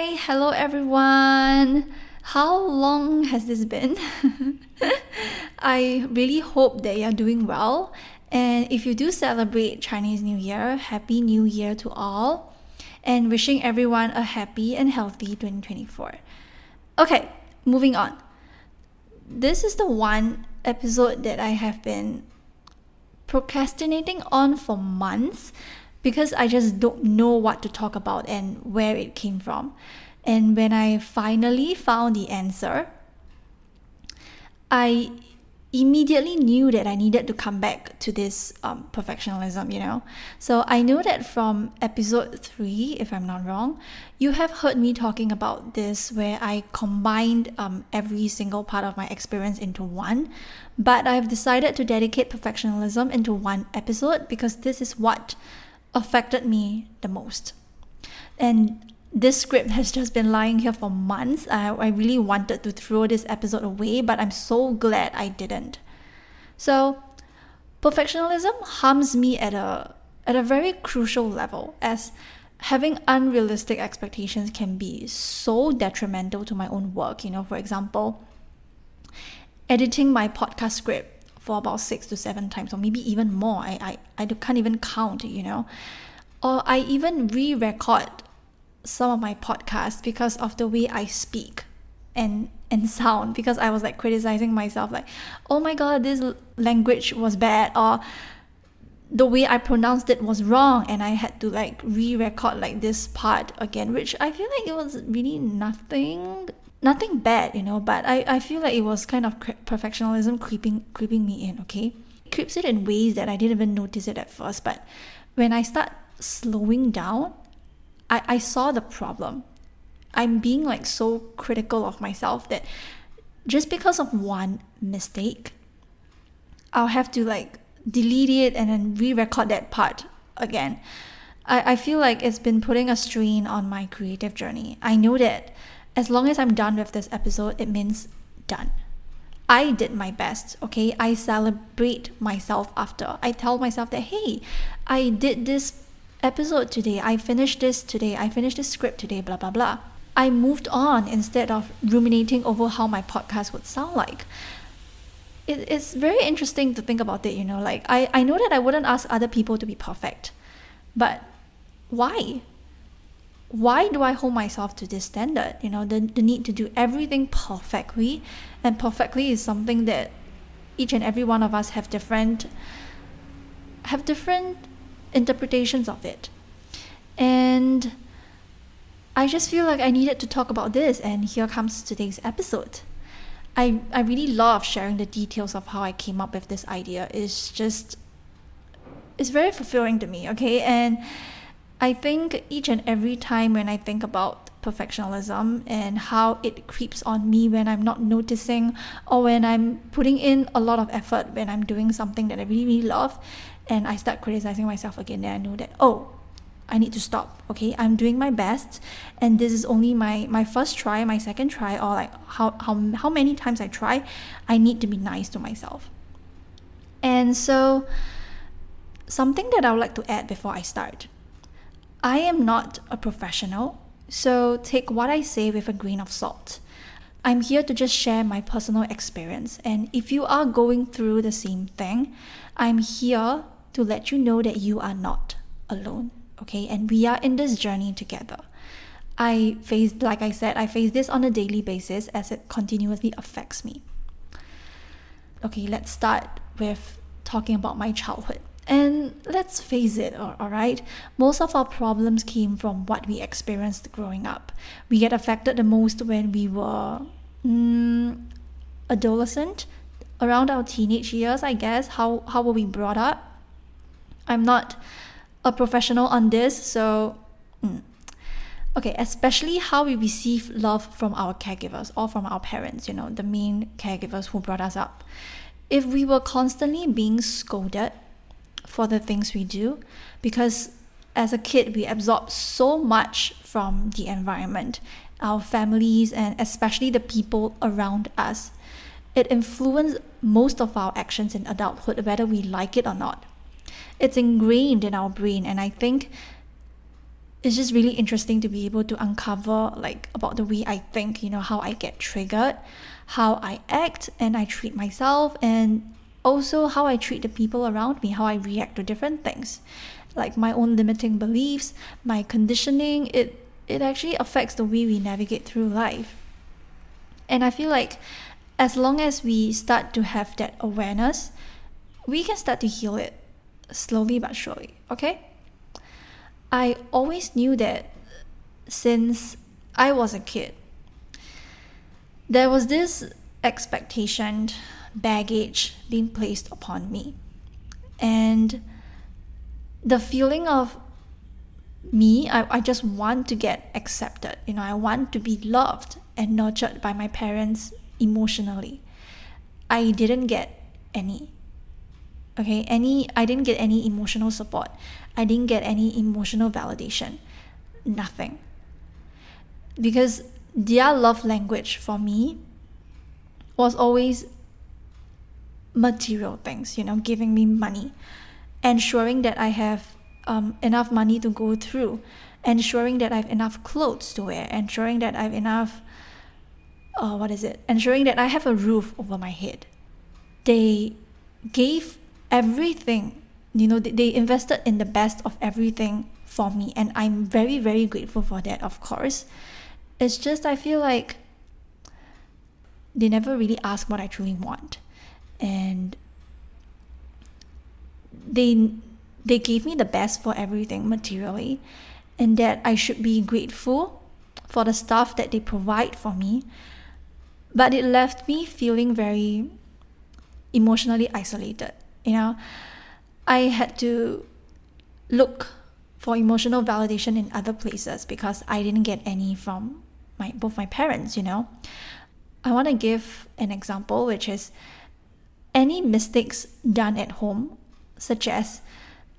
Hi, hello everyone. How long has this been? I really hope that you're doing well. And if you do celebrate Chinese New Year, Happy New Year to all. And wishing everyone a happy and healthy 2024. Okay, moving on. This is the one episode that I have been procrastinating on for months because I just don't know what to talk about and where it came from. And when I finally found the answer, I immediately knew that I needed to come back to this um, perfectionism, you know. So I know that from episode three, if I'm not wrong, you have heard me talking about this where I combined um, every single part of my experience into one. But I've decided to dedicate perfectionism into one episode because this is what affected me the most. And this script has just been lying here for months. I, I really wanted to throw this episode away, but I'm so glad I didn't. So, perfectionism harms me at a at a very crucial level as having unrealistic expectations can be so detrimental to my own work. You know, for example, editing my podcast script for about six to seven times, or maybe even more. I, I, I can't even count, you know. Or I even re record some of my podcasts because of the way I speak and and sound because I was like criticizing myself like oh my god this language was bad or the way I pronounced it was wrong and I had to like re-record like this part again which I feel like it was really nothing nothing bad, you know, but I, I feel like it was kind of perfectionism creeping creeping me in, okay? It creeps it in ways that I didn't even notice it at first, but when I start slowing down, I, I saw the problem. I'm being like so critical of myself that just because of one mistake, I'll have to like delete it and then re-record that part again. I, I feel like it's been putting a strain on my creative journey. I know that as long as I'm done with this episode, it means done. I did my best, okay? I celebrate myself after. I tell myself that, hey, I did this episode today. I finished this today. I finished this script today, blah, blah, blah. I moved on instead of ruminating over how my podcast would sound like. It, it's very interesting to think about it, you know. Like, I, I know that I wouldn't ask other people to be perfect, but why? Why do I hold myself to this standard? You know, the, the need to do everything perfectly. And perfectly is something that each and every one of us have different have different interpretations of it. And I just feel like I needed to talk about this and here comes today's episode. I, I really love sharing the details of how I came up with this idea. It's just it's very fulfilling to me, okay? And I think each and every time when I think about perfectionism and how it creeps on me when I'm not noticing or when I'm putting in a lot of effort when I'm doing something that I really, really love and I start criticizing myself again, then I know that, oh, I need to stop. Okay, I'm doing my best, and this is only my my first try, my second try, or like how how how many times I try. I need to be nice to myself. And so, something that I would like to add before I start I am not a professional, so take what I say with a grain of salt. I'm here to just share my personal experience, and if you are going through the same thing, I'm here to let you know that you are not alone, okay? And we are in this journey together. I face, like I said, I face this on a daily basis as it continuously affects me. Okay, let's start with talking about my childhood. And let's face it, alright, most of our problems came from what we experienced growing up. We get affected the most when we were mm, adolescent, around our teenage years, I guess. How, how were we brought up? I'm not a professional on this, so. Mm. Okay, especially how we receive love from our caregivers or from our parents, you know, the main caregivers who brought us up. If we were constantly being scolded, for the things we do. Because as a kid we absorb so much from the environment our families and especially the people around us. It influences most of our actions in adulthood whether we like it or not. It's ingrained in our brain and i think it's just really interesting to be able to uncover like about the way I think, you know, how I get triggered, how I act and I treat myself and also how I treat the people around me, how I react to different things. Like my own limiting beliefs, my conditioning, it it actually affects the way we navigate through life. And I feel like as long as we start to have that awareness, we can start to heal it slowly but surely, okay? I always knew that since I was a kid, there was this expectation, baggage being placed upon me. And the feeling of me, I, I just want to get accepted. You know, I want to be loved and nurtured by my parents emotionally. I didn't get any okay any i didn't get any emotional support i didn't get any emotional validation nothing because their love language for me was always material things you know giving me money ensuring that i have um, enough money to go through ensuring that i have enough clothes to wear ensuring that i have enough uh, what is it ensuring that i have a roof over my head. They gave everything you know they, they invested in the best of everything for me and i'm very very grateful for that of course. It's just i feel like they never really ask what i truly want. And they they gave me the best for everything materially and that i should be grateful for the stuff that they provide for me. But it left me feeling very emotionally isolated you know? I had to look for emotional validation in other places because i didn't get any from my both my parents you know i want to give an example which is any mistakes done at home such as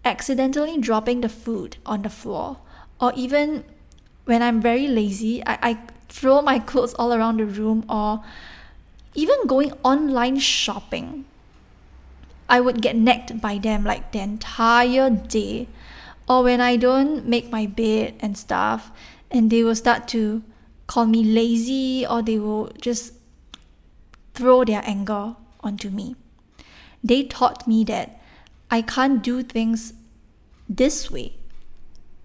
accidentally dropping the food on the floor or even when i'm very lazy i, I throw my clothes all around the room or even going online shopping I would get nagged by them like the entire day. Or when I don't make my bed and stuff, and they will start to call me lazy or they will just throw their anger onto me. They taught me that I can't do things this way.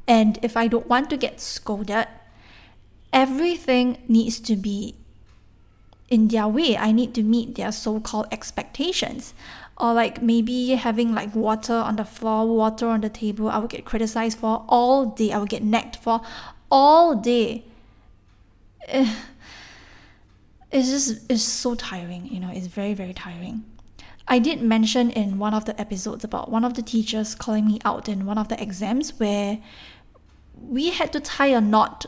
And if I don't want to get scolded, everything needs to be in their way. I need to meet their so called expectations or like maybe having like water on the floor, water on the table, I would get criticized for all day. I would get nagged for all day. It's just it's so tiring, you know, it's very, very tiring. I did mention in one of the episodes about one of the teachers calling me out in one of the exams where we had to tie a knot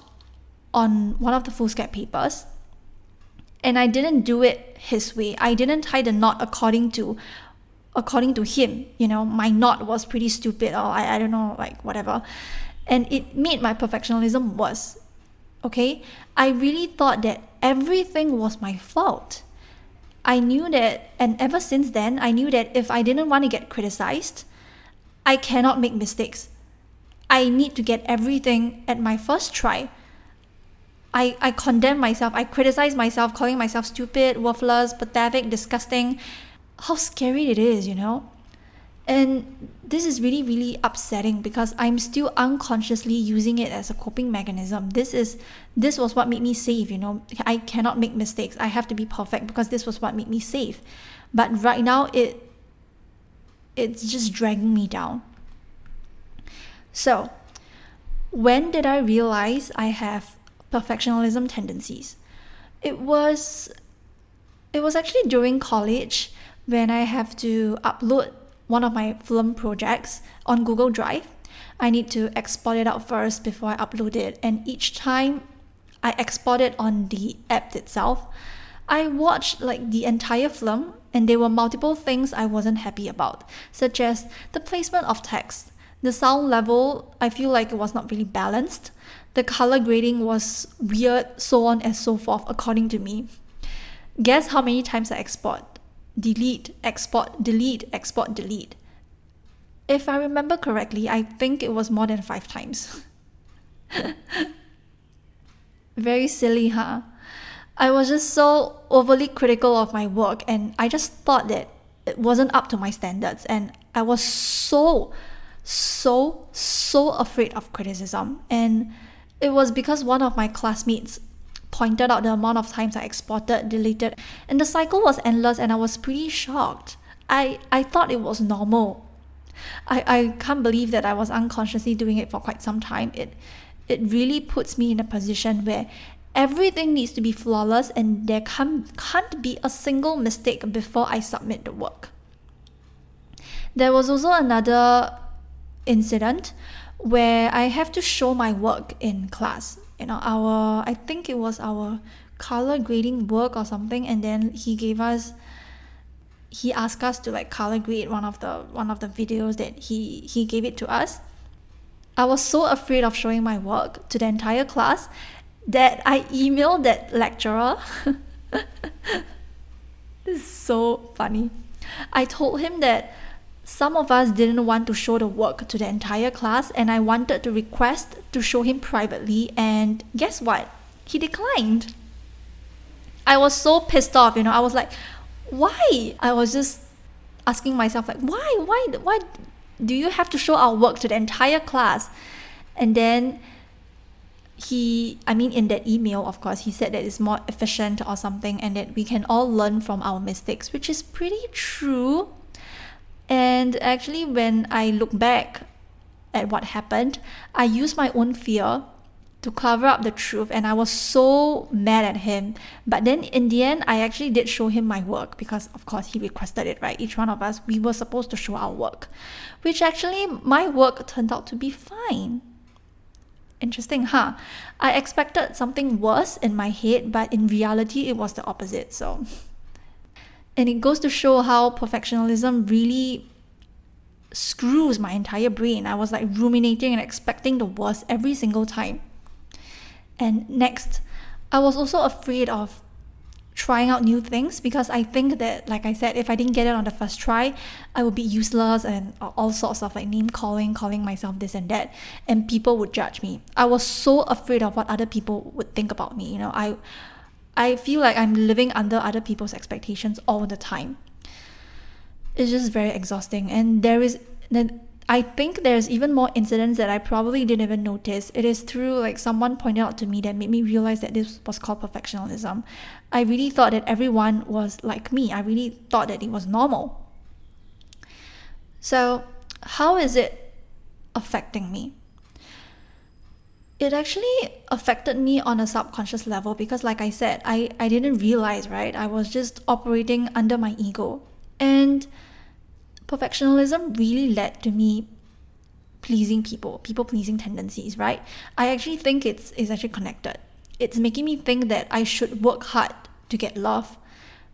on one of the foolscap papers and I didn't do it his way. I didn't tie the knot according to according to him, you know, my knot was pretty stupid or I, I don't know, like whatever. And it made my perfectionism worse. Okay? I really thought that everything was my fault. I knew that, and ever since then, I knew that if I didn't want to get criticized, I cannot make mistakes. I need to get everything at my first try. I, I condemn myself, I criticize myself, calling myself stupid, worthless, pathetic, disgusting, how scary it is, you know? And this is really, really upsetting because I'm still unconsciously using it as a coping mechanism. This is this was what made me safe, you know. I cannot make mistakes. I have to be perfect because this was what made me safe. But right now it it's just dragging me down. So, when did I realize I have perfectionism tendencies? It was it was actually during college when I have to upload one of my film projects on Google Drive, I need to export it out first before I upload it. And each time I export it on the app itself, I watched like the entire film and there were multiple things I wasn't happy about, such as the placement of text. The sound level, I feel like it was not really balanced. The color grading was weird, so on and so forth, according to me. Guess how many times I export? Delete, export, delete, export, delete. If I remember correctly, I think it was more than five times. Very silly, huh? I was just so overly critical of my work and I just thought that it wasn't up to my standards and I was so so so afraid of criticism and it was because one of my classmates pointed out the amount of times I exported, deleted, and the cycle was endless and I was pretty shocked. I, I thought it was normal. I, I can't believe that I was unconsciously doing it for quite some time. It it really puts me in a position where everything needs to be flawless and there can't, can't be a single mistake before I submit the work. There was also another incident where I have to show my work in class. You know, our I think it was our color grading work or something, and then he gave us he asked us to like color grade one of the one of the videos that he he gave it to us. I was so afraid of showing my work to the entire class that I emailed that lecturer. this is so funny. I told him that some of us didn't want to show the work to the entire class, and I wanted to request to show him privately, and guess what? He declined. I was so pissed off, you know. I was like, why? I was just asking myself, like, why? Why? Why do you have to show our work to the entire class? And then he i mean in that email of course he said that it's more efficient or something and that we can all learn from our mistakes which is pretty true and actually, when I look back at what happened, I used my own fear to cover up the truth and I was so mad at him. But then in the end, I actually did show him my work because, of course, he requested it, right? Each one of us, we were supposed to show our work, which actually my work turned out to be fine. Interesting, huh? I expected something worse in my head, but in reality, it was the opposite. So and it goes to show how perfectionism really screws my entire brain. I was like ruminating and expecting the worst every single time. And next, I was also afraid of trying out new things because I think that, like I said, if I didn't get it on the first try, I would be useless and all sorts of like name calling, calling myself this and that, and people would judge me. I was so afraid of what other people would think about me. You know, I I feel like I'm living under other people's expectations all the time. It's just very exhausting. And there is, I think there's even more incidents that I probably didn't even notice. It is through like someone pointed out to me that made me realize that this was called perfectionism. I really thought that everyone was like me. I really thought that it was normal. So, how is it affecting me? It actually affected me on a subconscious level because like i said i i didn't realize right? I was just operating under my ego. And perfectionism really led to me pleasing people people pleasing tendencies right? I actually think it's it's actually connected. It's making me think that i should work hard to get love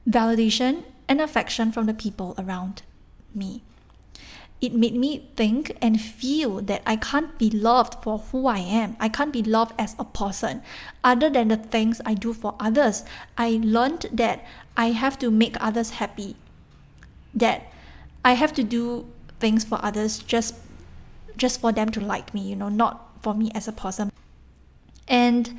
validation and affection from the people around me it made me think and feel that I can't be loved for who I am. I can't be loved as a person other than the things I do for others. I learned that I have to make others happy, that I have to do things for others just just for them to like me, you know, not for me as a person. And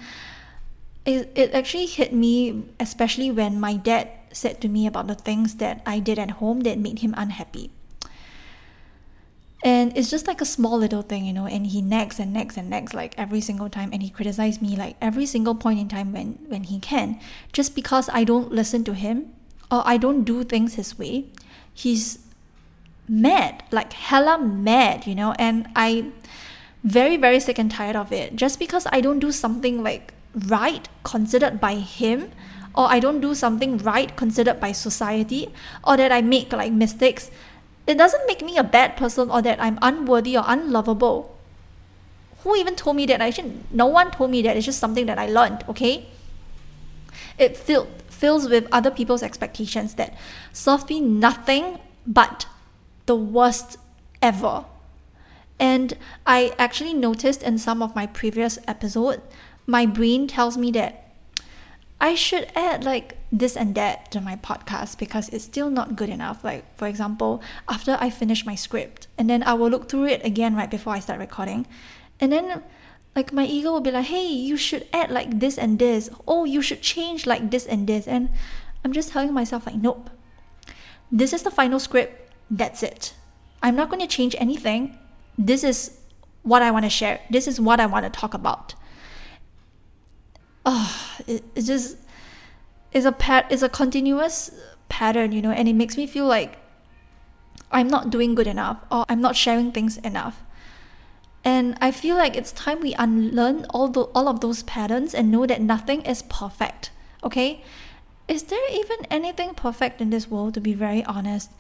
it, it actually hit me, especially when my dad said to me about the things that I did at home that made him unhappy. And it's just like a small little thing, you know, and he nags and nags and nags like every single time and he criticizes me like every single point in time when, when he can. Just because I don't listen to him or I don't do things his way, he's mad, like hella mad, you know, and I very, very sick and tired of it. Just because I don't do something like right considered by him or I don't do something right considered by society or that I make like mistakes it doesn't make me a bad person or that I'm unworthy or unlovable. Who even told me that? Actually, no one told me that. It's just something that I learned, okay? It filled, fills with other people's expectations that serve me nothing but the worst ever. And I actually noticed in some of my previous episodes, my brain tells me that I should add like this and that to my podcast because it's still not good enough. Like, for example, after I finish my script and then I will look through it again right before I start recording. And then Like my ego will be like, hey, you should add like this and this. Oh, you should change like this and this. And I'm just telling myself, like, nope. This is the final script. That's it. I'm not going to change anything. This is what I want to share. This is what I want to talk about. Oh, it, it just is a pat is a continuous pattern, you know, and it makes me feel like I'm not doing good enough or I'm not sharing things enough. And I feel like it's time we unlearn all the all of those patterns and know that nothing is perfect. Okay? Is there even anything perfect in this world to be very honest?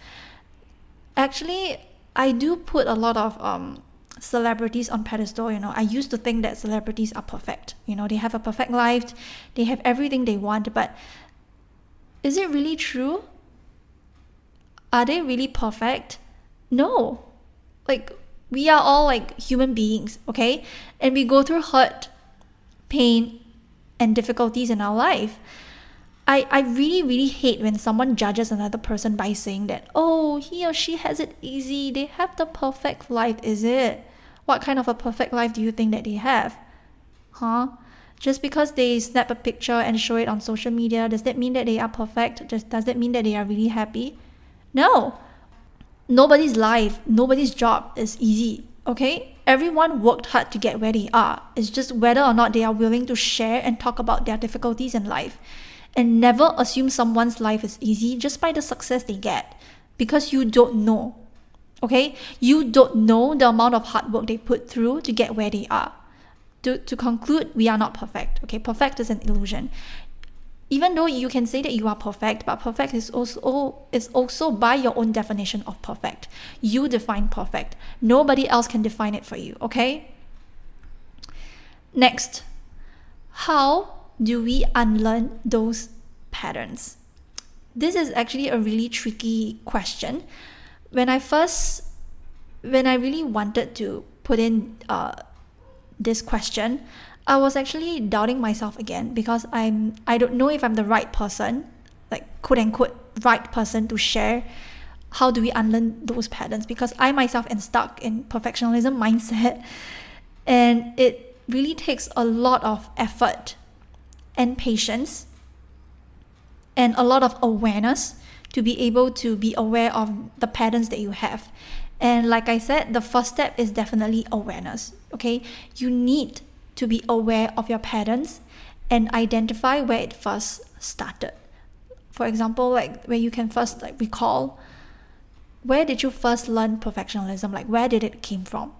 Actually, I do put a lot of um celebrities on pedestal, you know. I used to think that celebrities are perfect. You know, they have a perfect life, they have everything they want, but is it really true? Are they really perfect? No. Like we are all like human beings, okay? And we go through hurt, pain, and difficulties in our life. I, I really, really hate when someone judges another person by saying that, oh, he or she has it easy, they have the perfect life, is it? What kind of a perfect life do you think that they have? Huh? Just because they snap a picture and show it on social media, does that mean that they are perfect? Just does that mean that they are really happy? No nobody's life, nobody's job is easy, okay? Everyone worked hard to get where they are. It's just whether or not they are willing to share and talk about their difficulties in life. And never assume someone's life is easy just by the success they get because you don't know. Okay? You don't know the amount of hard work they put through to get where they are. To, to conclude, we are not perfect. Okay? Perfect is an illusion even though you can say that you are perfect, but perfect is also is also by your own definition of perfect. You define perfect. Nobody else can define it for you, okay? Next, how do we unlearn those patterns? This is actually a really tricky question. When I first when I really wanted to put in uh, this question, I was actually doubting myself again because I'm I don't know if I'm the right person, like quote unquote right person to share how do we unlearn those patterns because I myself am stuck in perfectionism mindset and it really takes a lot of effort and patience and a lot of awareness to be able to be aware of the patterns that you have. And like I said, the first step is definitely awareness. Okay, you need to be aware of your patterns and identify where it first started. For example, like where you can first like recall where did you first learn perfectionism? Like where did it came from?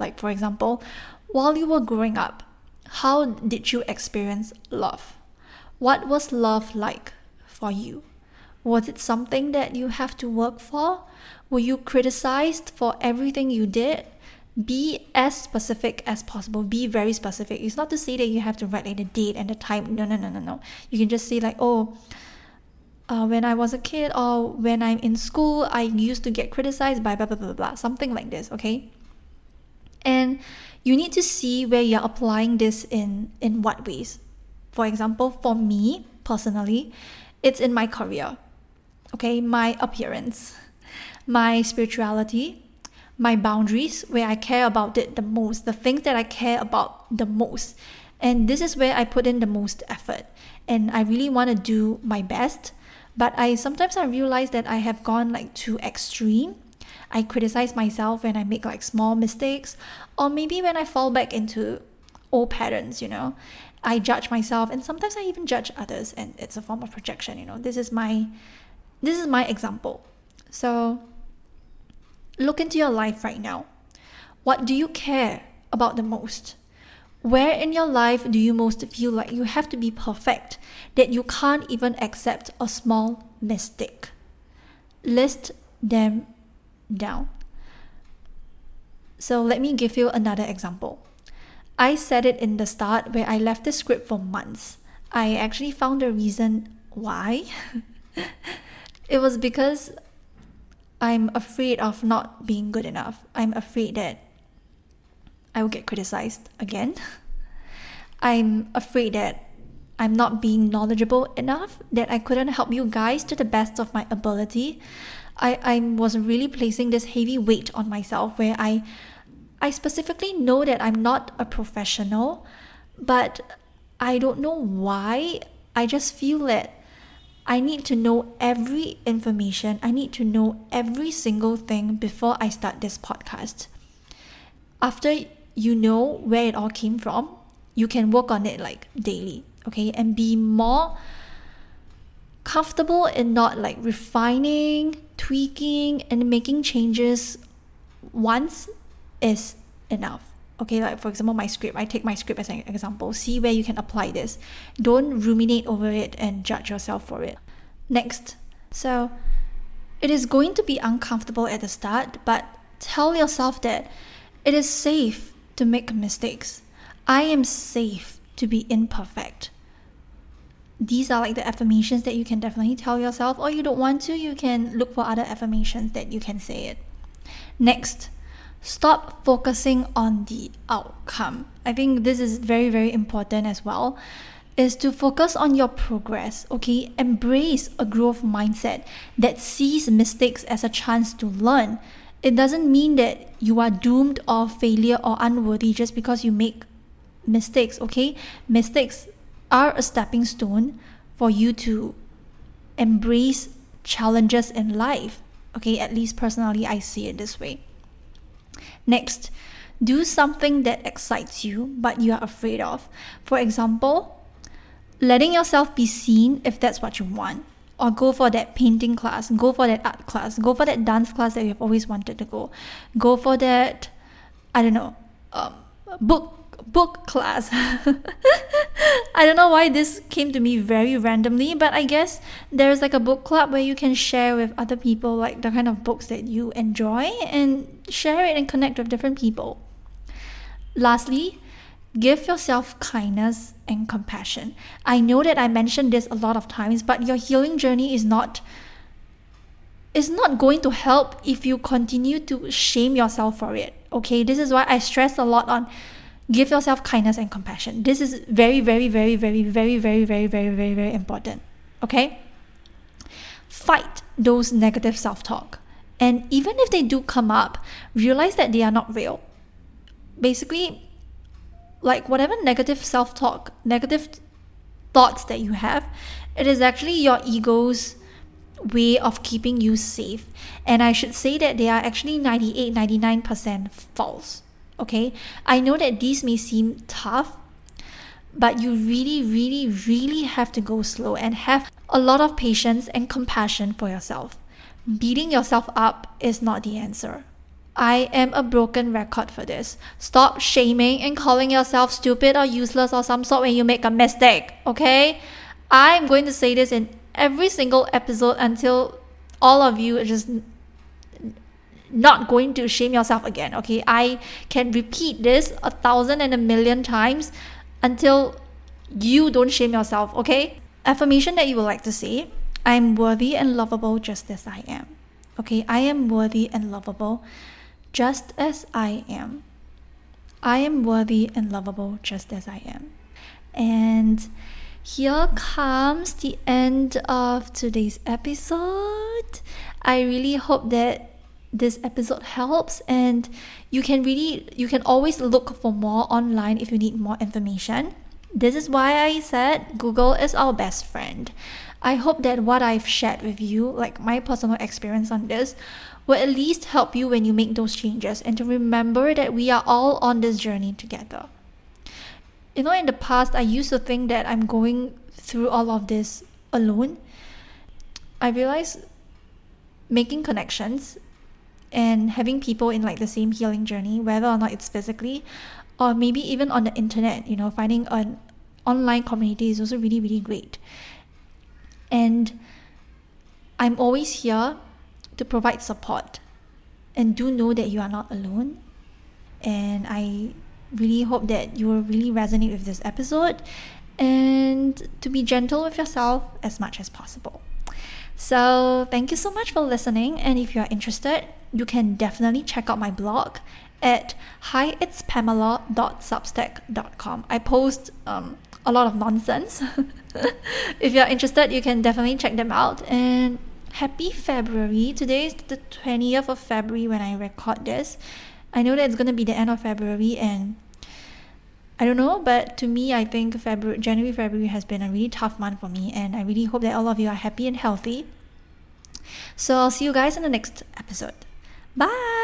Like for example, while you were growing up, how did you experience love? What was love like for you? Was it something that you have to work for? Were you criticized for everything you did? be as specific as possible be very specific it's not to say that you have to write like the date and the time no no no no no you can just say like oh uh, when I was a kid or when I'm in school, I used to get criticized by blah, blah, blah, blah, something like this, okay? And you need to see where you're applying this in, in what ways. For example, for me personally, it's in my career, okay? My appearance, my spirituality, my boundaries, where I care about it the most, the things that I care about the most. And this is where I put in the most effort. And I really want to do my best. But I sometimes I realize that I have gone like too extreme. I criticize myself when I make like small mistakes, or maybe when I fall back into old patterns, you know. I judge myself and sometimes I even judge others and it's a form of projection, you know. This is my this is my example. So Look into your life right now. What do you care about the most? Where in your life do you most feel like you have to be perfect, that you can't even accept a small mistake? List them down. So let me give you another example. I said it in the start where I left the script for months. I actually found the reason why. it was because I'm afraid of not being good enough. I'm afraid that I will get criticized again. I'm afraid that I'm not being knowledgeable enough, that I couldn't help you guys to the best of my ability. I, I was really placing this heavy weight on myself where I I specifically know that I'm not a professional, but I don't know why. I just feel that I need to know every information. I need to know every single thing before I start this podcast. After you know where it all came from, you can work on it like daily, okay? And be more comfortable in not like refining, tweaking, and making changes once is enough. Okay, like for example, my script, I take my script as an example. See where you can apply this. Don't ruminate over it and judge yourself for it. Next, so it is going to be uncomfortable at the start, but tell yourself that it is safe to make mistakes. I am safe to be imperfect. These are like the affirmations that you can definitely tell yourself, or you don't want to, you can look for other affirmations that you can say it. Next, stop focusing on the outcome. I think this is very, very important as well. Is to focus on your progress, okay? Embrace a growth mindset that sees mistakes as a chance to learn. It doesn't mean that you are doomed or failure or unworthy just because you make mistakes, okay? Mistakes are a stepping stone for you to embrace challenges in life. Okay, at least personally, I see it this way. Next, do something that excites you but you are afraid of. For example, letting yourself be seen if that's what you want. Or go for that painting class, go for that art class, go for that dance class that you've always wanted to go. Go for that, I don't know, um, book book class. I don't know why this came to me very randomly, but I guess there's like a book club where you can share with other people like the kind of books that you enjoy and share it and connect with different people. Lastly, give yourself kindness and compassion. I know that I mentioned this a lot of times, but your healing journey is not is not going to help if you continue to shame yourself for it. Okay, this is why I stress a lot on give yourself kindness and compassion. This is very, very, very, very, very, very, very, very, very, very important. Okay? Fight those negative self talk. And even if they do come up, realize that they are not real. Basically, like whatever negative self talk, negative thoughts that you have, it is actually your ego's way of keeping you safe. And I should say that they are actually 98 99% false. Okay, I know that these may seem tough, but you really, really, really have to go slow and have a lot of patience and compassion for yourself. Beating yourself up is not the answer. I am a broken record for this. Stop shaming and calling yourself stupid or useless or some sort when you make a mistake, okay? I'm going to say this in every single episode until all of you just not going to shame yourself again, okay? I can repeat this a thousand and a million times until you don't shame yourself, okay? Affirmation that you would like to say I am worthy and lovable just as I am. Okay, I am worthy and lovable just as I am. I am worthy and lovable just as I am. And here comes the end of today's episode. I really hope that this episode helps and you can really you can always look for more online if you need more information. This is why I said Google is our best friend. I hope that what I've shared with you, like my personal experience on this, will at least help you when you make those changes and to remember that we are all on this journey together. You know, in the past, I used to think that I'm going through all of this alone. I realized making connections and having people in like the same healing journey, whether or not it's physically or maybe even on the internet, you know, finding an online community is also really, really great. And I'm always here to provide support. And do know that you are not alone. And I really hope that you will really resonate with this episode and to be gentle with yourself as much as possible. So, thank you so much for listening. And if you are interested, you can definitely check out my blog at hiitspamela.substack.com. I post um, a lot of nonsense. if you're interested, you can definitely check them out. And happy February. Today is the 20th of February when I record this. I know that it's going to be the end of February and I don't know, but to me, I think February, January, February has been a really tough month for me, and I really hope that all of you are happy and healthy. So I'll see you guys in the next episode. Bye.